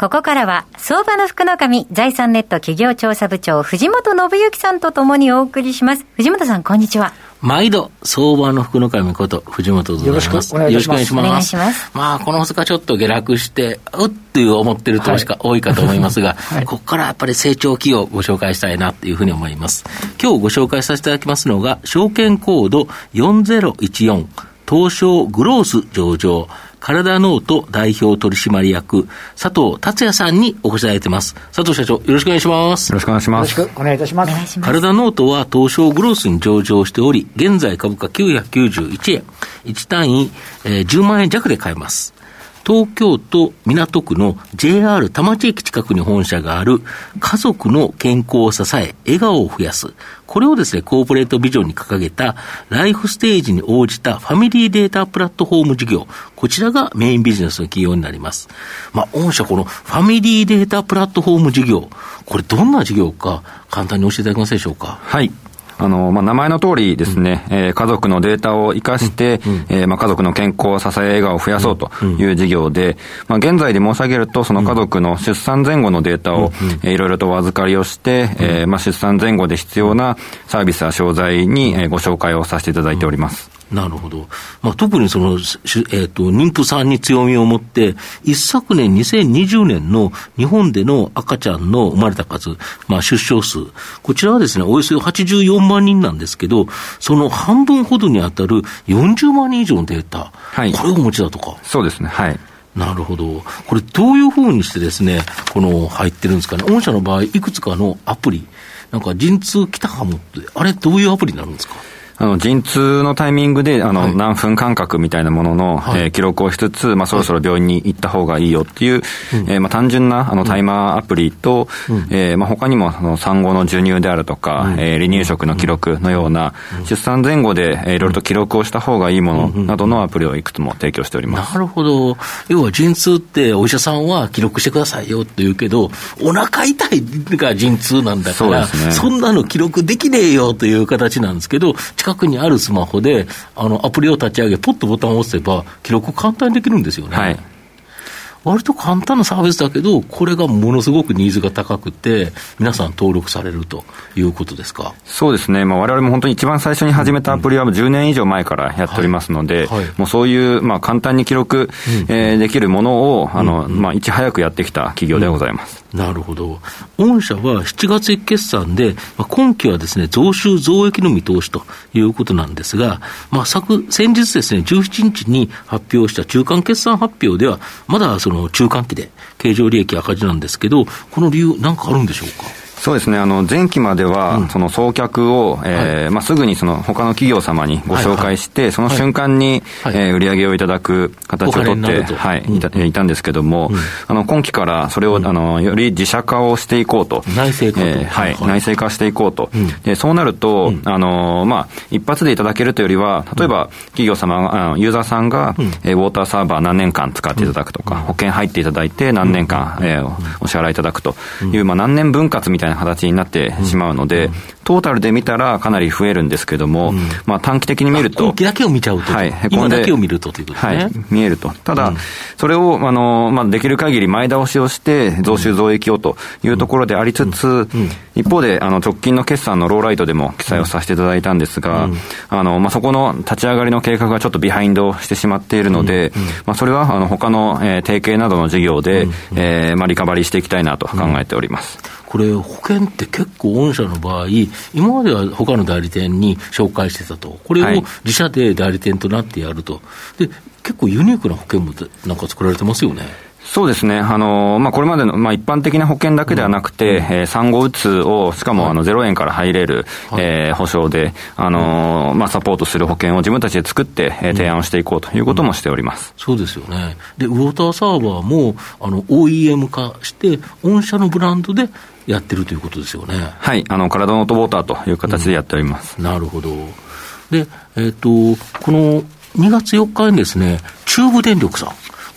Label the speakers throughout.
Speaker 1: ここからは、相場の福の神、財産ネット企業調査部長、藤本信之さんとともにお送りします。藤本さん、こんにちは。
Speaker 2: 毎度、相場の福の神こと、藤本でございます。よろしくお願いします。
Speaker 1: お願いします。
Speaker 2: まあ、この2日ちょっと下落して、うっという思ってる投資家多いかと思いますが、はい、ここからやっぱり成長企業をご紹介したいなというふうに思います。今日ご紹介させていただきますのが、証券コード4014、東証グロース上場、体ノート代表取締役、佐藤達也さんにお越しいただいてます。佐藤社長、よろしくお願いします。
Speaker 3: よろしくお願いします。
Speaker 4: よろしくお願いいたします。
Speaker 2: 体ノートは東証グロースに上場しており、現在株価991円、1単位、えー、10万円弱で買えます。東京都港区の JR 田町駅近くに本社がある家族の健康を支え、笑顔を増やす。これをですね、コーポレートビジョンに掲げたライフステージに応じたファミリーデータプラットフォーム事業。こちらがメインビジネスの企業になります。まあ、御社このファミリーデータプラットフォーム事業。これどんな事業か簡単に教えていただけますでしょうか？
Speaker 3: はい。あの、まあ、名前の通りですね、うん、えー、家族のデータを生かして、うん、えー、まあ、家族の健康、支え、笑顔を増やそうという事業で、まあ、現在で申し上げると、その家族の出産前後のデータを、えー、いろいろとお預かりをして、えー、まあ、出産前後で必要なサービスや商材に、えー、ご紹介をさせていただいております。
Speaker 2: なるほど。まあ、特にその、えっ、ー、と、妊婦さんに強みを持って、一昨年2020年の日本での赤ちゃんの生まれた数、まあ、出生数、こちらはですね、およそ84万人なんですけど、その半分ほどに当たる40万人以上のデータ、はい、これをお持ちだとか。
Speaker 3: そうですね、はい。
Speaker 2: なるほど。これ、どういうふうにしてですね、この、入ってるんですかね。御社の場合、いくつかのアプリ、なんか陣痛来たかもって、あれ、どういうアプリになるんですか？
Speaker 3: あの、陣痛のタイミングで、あの、はい、何分間隔みたいなものの、はい、えー、記録をしつつ、まあ、そろそろ病院に行った方がいいよっていう、はい、えー、まあ、単純な、あの、タイマーアプリと、うん、えー、まあ、他にも、あの、産後の授乳であるとか、うん、えー、離乳食の記録のような、うん、出産前後で、えー、いろいろと記録をした方がいいものなどのアプリをいくつも提供しております。
Speaker 2: なるほど。要は、陣痛って、お医者さんは記録してくださいよって言うけど、お腹痛いが陣痛なんだから、そ,、ね、そんなの記録できねえよという形なんですけど、近くにあるスマホホで、あの、アプリを立ち上げ、ポッとボタンを押せば、記録簡単にできるんですよね。はい。割と簡単なサービスだけど、これがものすごくニーズが高くて、皆さん登録されるということですか？
Speaker 3: そうですね、まあ、われも本当に一番最初に始めたアプリは10年以上前からやっておりますので、はい。はい、もうそういう、まあ、簡単に記録、うん、えー、できるものを、あの、うん、まあ、いち早くやってきた企業でございます。
Speaker 2: うん、なるほど。御社は7月決算で、まあ、今期はですね、増収増益の見通しということなんですが、まあ、昨、先日ですね、17日に発表した中間決算発表では、まだその中間期で経常利益赤字なんですけど、この理由、なんかあるんでしょうか？
Speaker 3: そうですね、あの前期までは、その送客を、えーまあ、すぐにその他の企業様にご紹介して、その瞬間に、はえ売り上げをいただく形をとって、はい、いたいたんですけども、あの今期からそれを、あのより自社化をしていこうと、
Speaker 2: 内製化、
Speaker 3: えー、はい、内製化していこうと、でそうなると、あのまあ、一発でいただけるというよりは、例えば企業様、あのユーザーさんが、えー、ウォーターサーバー何年間使っていただくとか、保険入っていただいて何年間、えー、お支払いいただくという、まあ、何年分割みたいな形になってしまうので、トータルで見たらかなり増えるんですけども、まあ短期的に見ると。
Speaker 2: 今期だけを見ちゃうと。はい。今だけを見るとということですね。はい。
Speaker 3: 見えると。ただ、それを、あの、まあできる限り前倒しをして、増収増益をというところでありつつ、一方で、あの、直近の決算のローライトでも記載をさせていただいたんですが、あの、まあそこの立ち上がりの計画がちょっとビハインドしてしまっているので、まあそれは、あの、他の、えー、提携などの事業で、えー、まあリカバリーしていきたいなと考えております。
Speaker 2: これ、保険って結構、御社の場合、今までは他の代理店に紹介してたと、これを自社で代理店となってやると、で結構ユニークな保険もなんか作られてますよね。
Speaker 3: そうですね。あの、まあ、これまでの、まあ、一般的な保険だけではなくて、うん、えー、産後うつを、しかも、あの、0円から入れる、はい、えー、保証で、あの、まあ、サポートする保険を自分たちで作って、えー、提案をしていこうということもしております、
Speaker 2: うん、そうですよね。で、ウォーターサーバーも、あの、OEM 化して、御社のブランドでやってるということですよね。
Speaker 3: はい。あの、体のオートウォーターという形でやっております。
Speaker 2: うん、なるほど。で、えっ、ー、と、この、2月4日にですね、中部電力さん。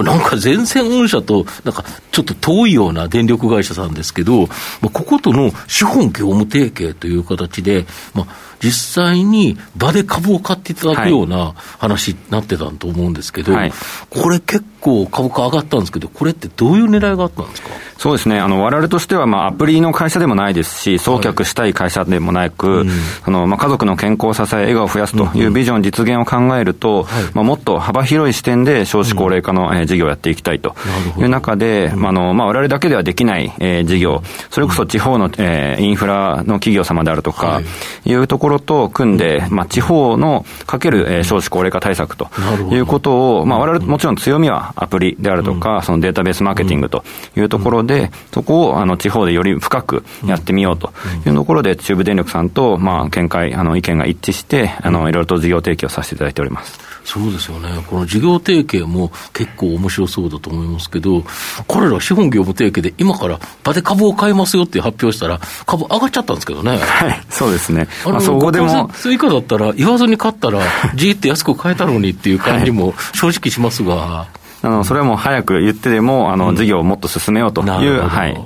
Speaker 2: これなんか全線御社と、なんかちょっと遠いような電力会社さんですけど、まあ、こことの資本業務提携という形で、まあ、実際に場で株を買っていただくような話になってたと思うんですけど、はい、これ結構株価上がったんですけど、これってどういう狙いがあったんですか？
Speaker 3: そうですね、あの、我々としては、まあ、アプリの会社でもないですし、送客したい会社でもなく、はい。あの、まあ、家族の健康を支え、笑顔を増やすというビジョン実現を考えると、はい、まあ、もっと幅広い視点で少子高齢化の、えー、事業をやっていきたいという中で、まあ、あの、まあ、我々だけではできない、えー、事業、それこそ地方の、えー、インフラの企業様であるとか、い。うところと組んで、まあ、地方のかける、えー、少子高齢化対策ということを、まあ、我々もちろん強みはアプリであるとか、そのデータベースマーケティングというところで、そこをあの地方でより深くやってみようというところで、中部電力さんと、まあ、見解、あの意見が一致して、あのいろいろと事業提供させていただいております。
Speaker 2: そうですよね、この事業提携も結構面白そうだと思いますけど、彼ら資本業務提携で今から場で株を買いますよって発表したら、株上がっちゃったんですけどね。
Speaker 3: はい、そうですね。
Speaker 2: あの、そこでも。追加だったら、言わずに買ったら、じーって安く買えたのにっていう感じも正直しますが。は
Speaker 3: いあの、それはもう早く言ってでも、あの、事業をもっと進めようという、はい。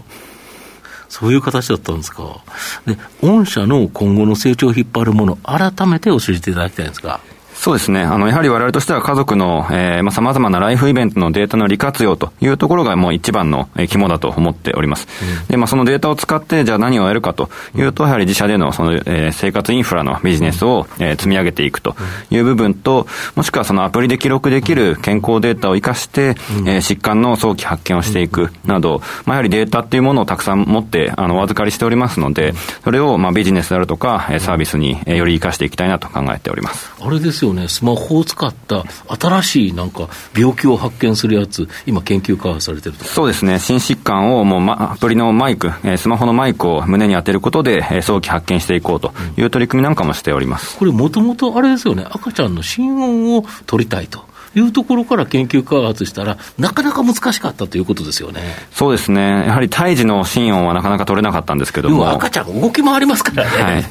Speaker 2: そういう形だったんですか。で、御社の今後の成長を引っ張るもの、改めて教えていただきたいんですか。
Speaker 3: そうですね。あの、やはり我々としては家族の、えー、まあ、様々なライフイベントのデータの利活用というところがもう一番の肝だと思っております。うん、で、まあ、そのデータを使って、じゃあ何をやるかというと、やはり自社でのその、えー、生活インフラのビジネスを、えー、積み上げていくという部分と、もしくはそのアプリで記録できる健康データを活かして、うん、えー、疾患の早期発見をしていくなど、まあ、やはりデータっていうものをたくさん持って、あの、お預かりしておりますので、それを、まあ、ビジネスであるとか、サービスにより活かしていきたいなと考えております。
Speaker 2: あれですよね、スマホを使った新しいなんか病気を発見するやつ、今、研究開発されてると
Speaker 3: そうですね、心疾患をもう、ま、アプリのマイク、えー、スマホのマイクを胸に当てることで、えー、早期発見していこうという取り組みなんかもしております、
Speaker 2: これ、もともとあれですよね、赤ちゃんの心音を取りたいと。いうところから研究開発したら、なかなか難しかったということですよね。
Speaker 3: そうですね。やはり胎児の心音はなかなか取れなかったんですけども。
Speaker 2: 赤ちゃん動き回りますからね。はい。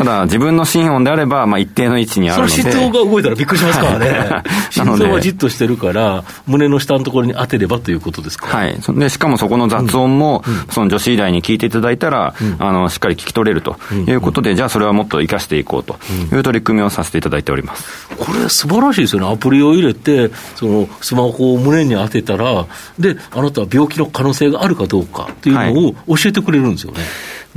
Speaker 3: ただ、自分の心音であれば、まあ、一定の位置にあるので。
Speaker 2: その心臓が動いたらびっくりしますからね。心臓はじっとしてるから、胸の下のところに当てればということですか。
Speaker 3: はい。で、しかもそこの雑音も、うん、その女子医大に聞いていただいたら、うん、あの、しっかり聞き取れるということで、うん、じゃあそれはもっと生かしていこうという取り組みをさせていただいております。
Speaker 2: これ素晴らしいですよね。アプリを入れて、その、スマホを胸に当てたら、で、あなたは病気の可能性があるかどうかっていうのを教えてくれるんですよね。はい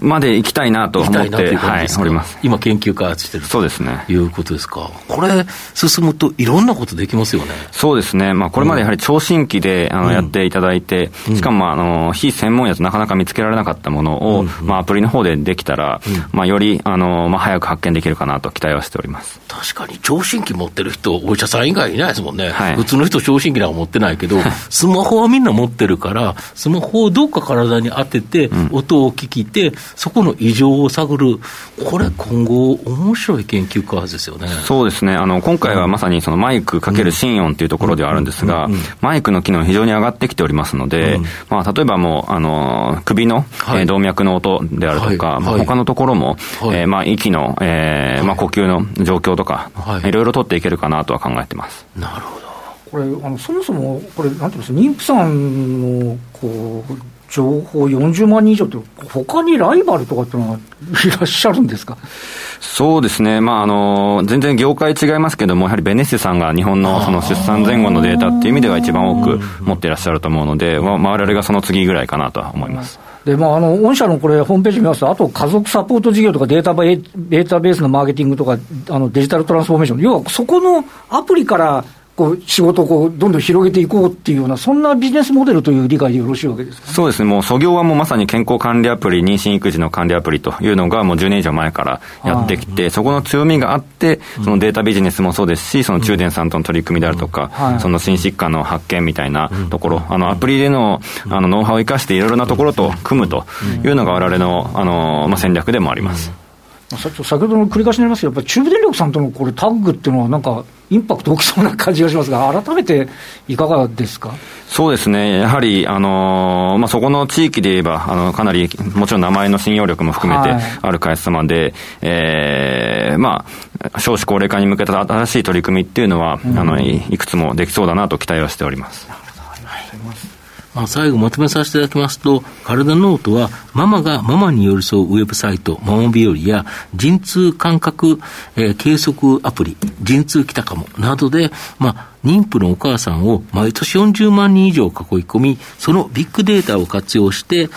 Speaker 3: まで行きたいなと思って、はい、おります。
Speaker 2: 今研究開発してる
Speaker 3: そうですね。
Speaker 2: いうことですか？これ、進むといろんなことできますよね。
Speaker 3: そうですね。まあ、これまでやはり聴診器で、あの、やっていただいて、しかも、あの、非専門やつなかなか見つけられなかったものを、まあ、アプリの方でできたら、まあ、より、あの、まあ、早く発見できるかなと期待はしております。
Speaker 2: 確かに、聴診器持ってる人、お医者さん以外いないですもんね。はい、普通の人、聴診器なんか持ってないけど、スマホはみんな持ってるから、スマホをどっか体に当てて、音を聞いて、そこの異常を探る、これ、今後、面白い研究開発ですよね。
Speaker 3: そうですね、あの今回はまさにそのマイクかける心音というところではあるんですが、マイクの機能、非常に上がってきておりますので、まあ、例えばもう、あの首の、はい、動脈の音であるとか、はい。まあ、他のところも、はい、えー、まあ、息の、えーまあ、呼吸の状況とか、はい、いろいろ取っていけるかなとは考えてます。
Speaker 2: なるほど。
Speaker 4: これあのそもそも、これ、なんていうんですか、妊婦さんのこう情報40万人以上って、他にライバルとかっていうのはいらっしゃるんですか？
Speaker 3: そうですね、まああの、全然業界違いますけども、やはりベネッセさんが日本のその出産前後のデータっていう意味では一番多く持っていらっしゃると思うので、まあ、我々がその次ぐらいかなとは思います。
Speaker 4: で、まあ、あの、御社のこれ、ホームページ見ますと、あと家族サポート事業とかデータベデータベースのマーケティングとか、あの、デジタルトランスフォーメーション、要はそこのアプリからこう仕事をこうどんどん広げていこうっていうような、そんなビジネスモデルという理解でよろしいわけですか、
Speaker 3: ね、そうです。ね、もう、創業はもうまさに健康管理アプリ、妊娠育児の管理アプリというのが、もう10年以上前からやってきて、そこの強みがあって、そのデータビジネスもそうですし、その中電さんとの取り組みであるとか、その心疾患の発見みたいなところ、あのアプリでのあのノウハウを生かして、いろいろなところと組むというのが、われわれのあの、まあ、戦略でもあります。
Speaker 4: 先ほどの繰り返しになりますけど、やっぱり中部電力さんとのこれタッグっていうのは、なんかインパクト大きそうな感じがしますが、改めていかがですか？
Speaker 3: そうですね、やはり、あのー、まあ、そこの地域で言えば、あの、かなり、もちろん名前の信用力も含めてある会社様で、はい、えー、まあ、少子高齢化に向けた新しい取り組みっていうのは、うん、あのい、いくつもできそうだなと期待はしております。
Speaker 2: ままあ、最後まとめさせていただきますと、カラダノートは、ママがママに寄り添うウェブサイト、ママ日和や、陣痛感覚、えー、計測アプリ、陣痛きたかも、などで、まあ、妊婦のお母さんを毎年40万人以上囲い込み、そのビッグデータを活用して、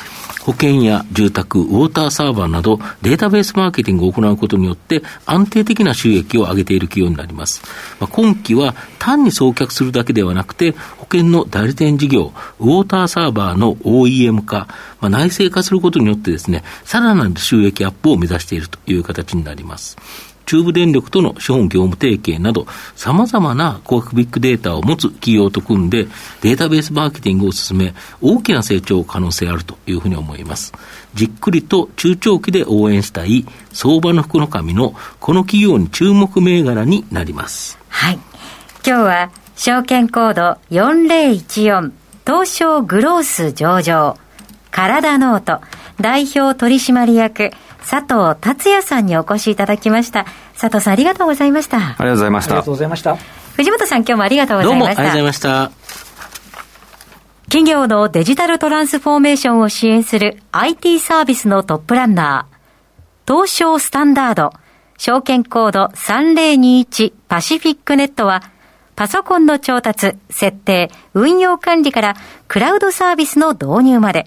Speaker 2: 保険や住宅、ウォーターサーバーなどデータベースマーケティングを行うことによって安定的な収益を上げている企業になります。まあ、今期は単に送客するだけではなくて、保険の代理店事業、ウォーターサーバーの OEM 化、まあ、内製化することによってですね、さらなる収益アップを目指しているという形になります。中部電力との資本業務提携など、様々な高額ビッグデータを持つ企業と組んで、データベースマーケティングを進め、大きな成長可能性あるというふうに思います。じっくりと中長期で応援したい相場の福の神のこの企業に注目銘柄になります。
Speaker 1: はい。今日は証券コード4014東証グロース上場カラダノート代表取締役佐藤竜也さんにお越しいただきました。佐藤さんありがとうございました。あり
Speaker 3: がとうございました。あ
Speaker 4: りがとうございました。
Speaker 1: 藤本さん今日もありがとうございました。
Speaker 2: どうもありがとうございました。
Speaker 1: 企業のデジタルトランスフォーメーションを支援する IT サービスのトップランナー、東証スタンダード、証券コード3021パシフィックネットは、パソコンの調達、設定、運用管理からクラウドサービスの導入まで、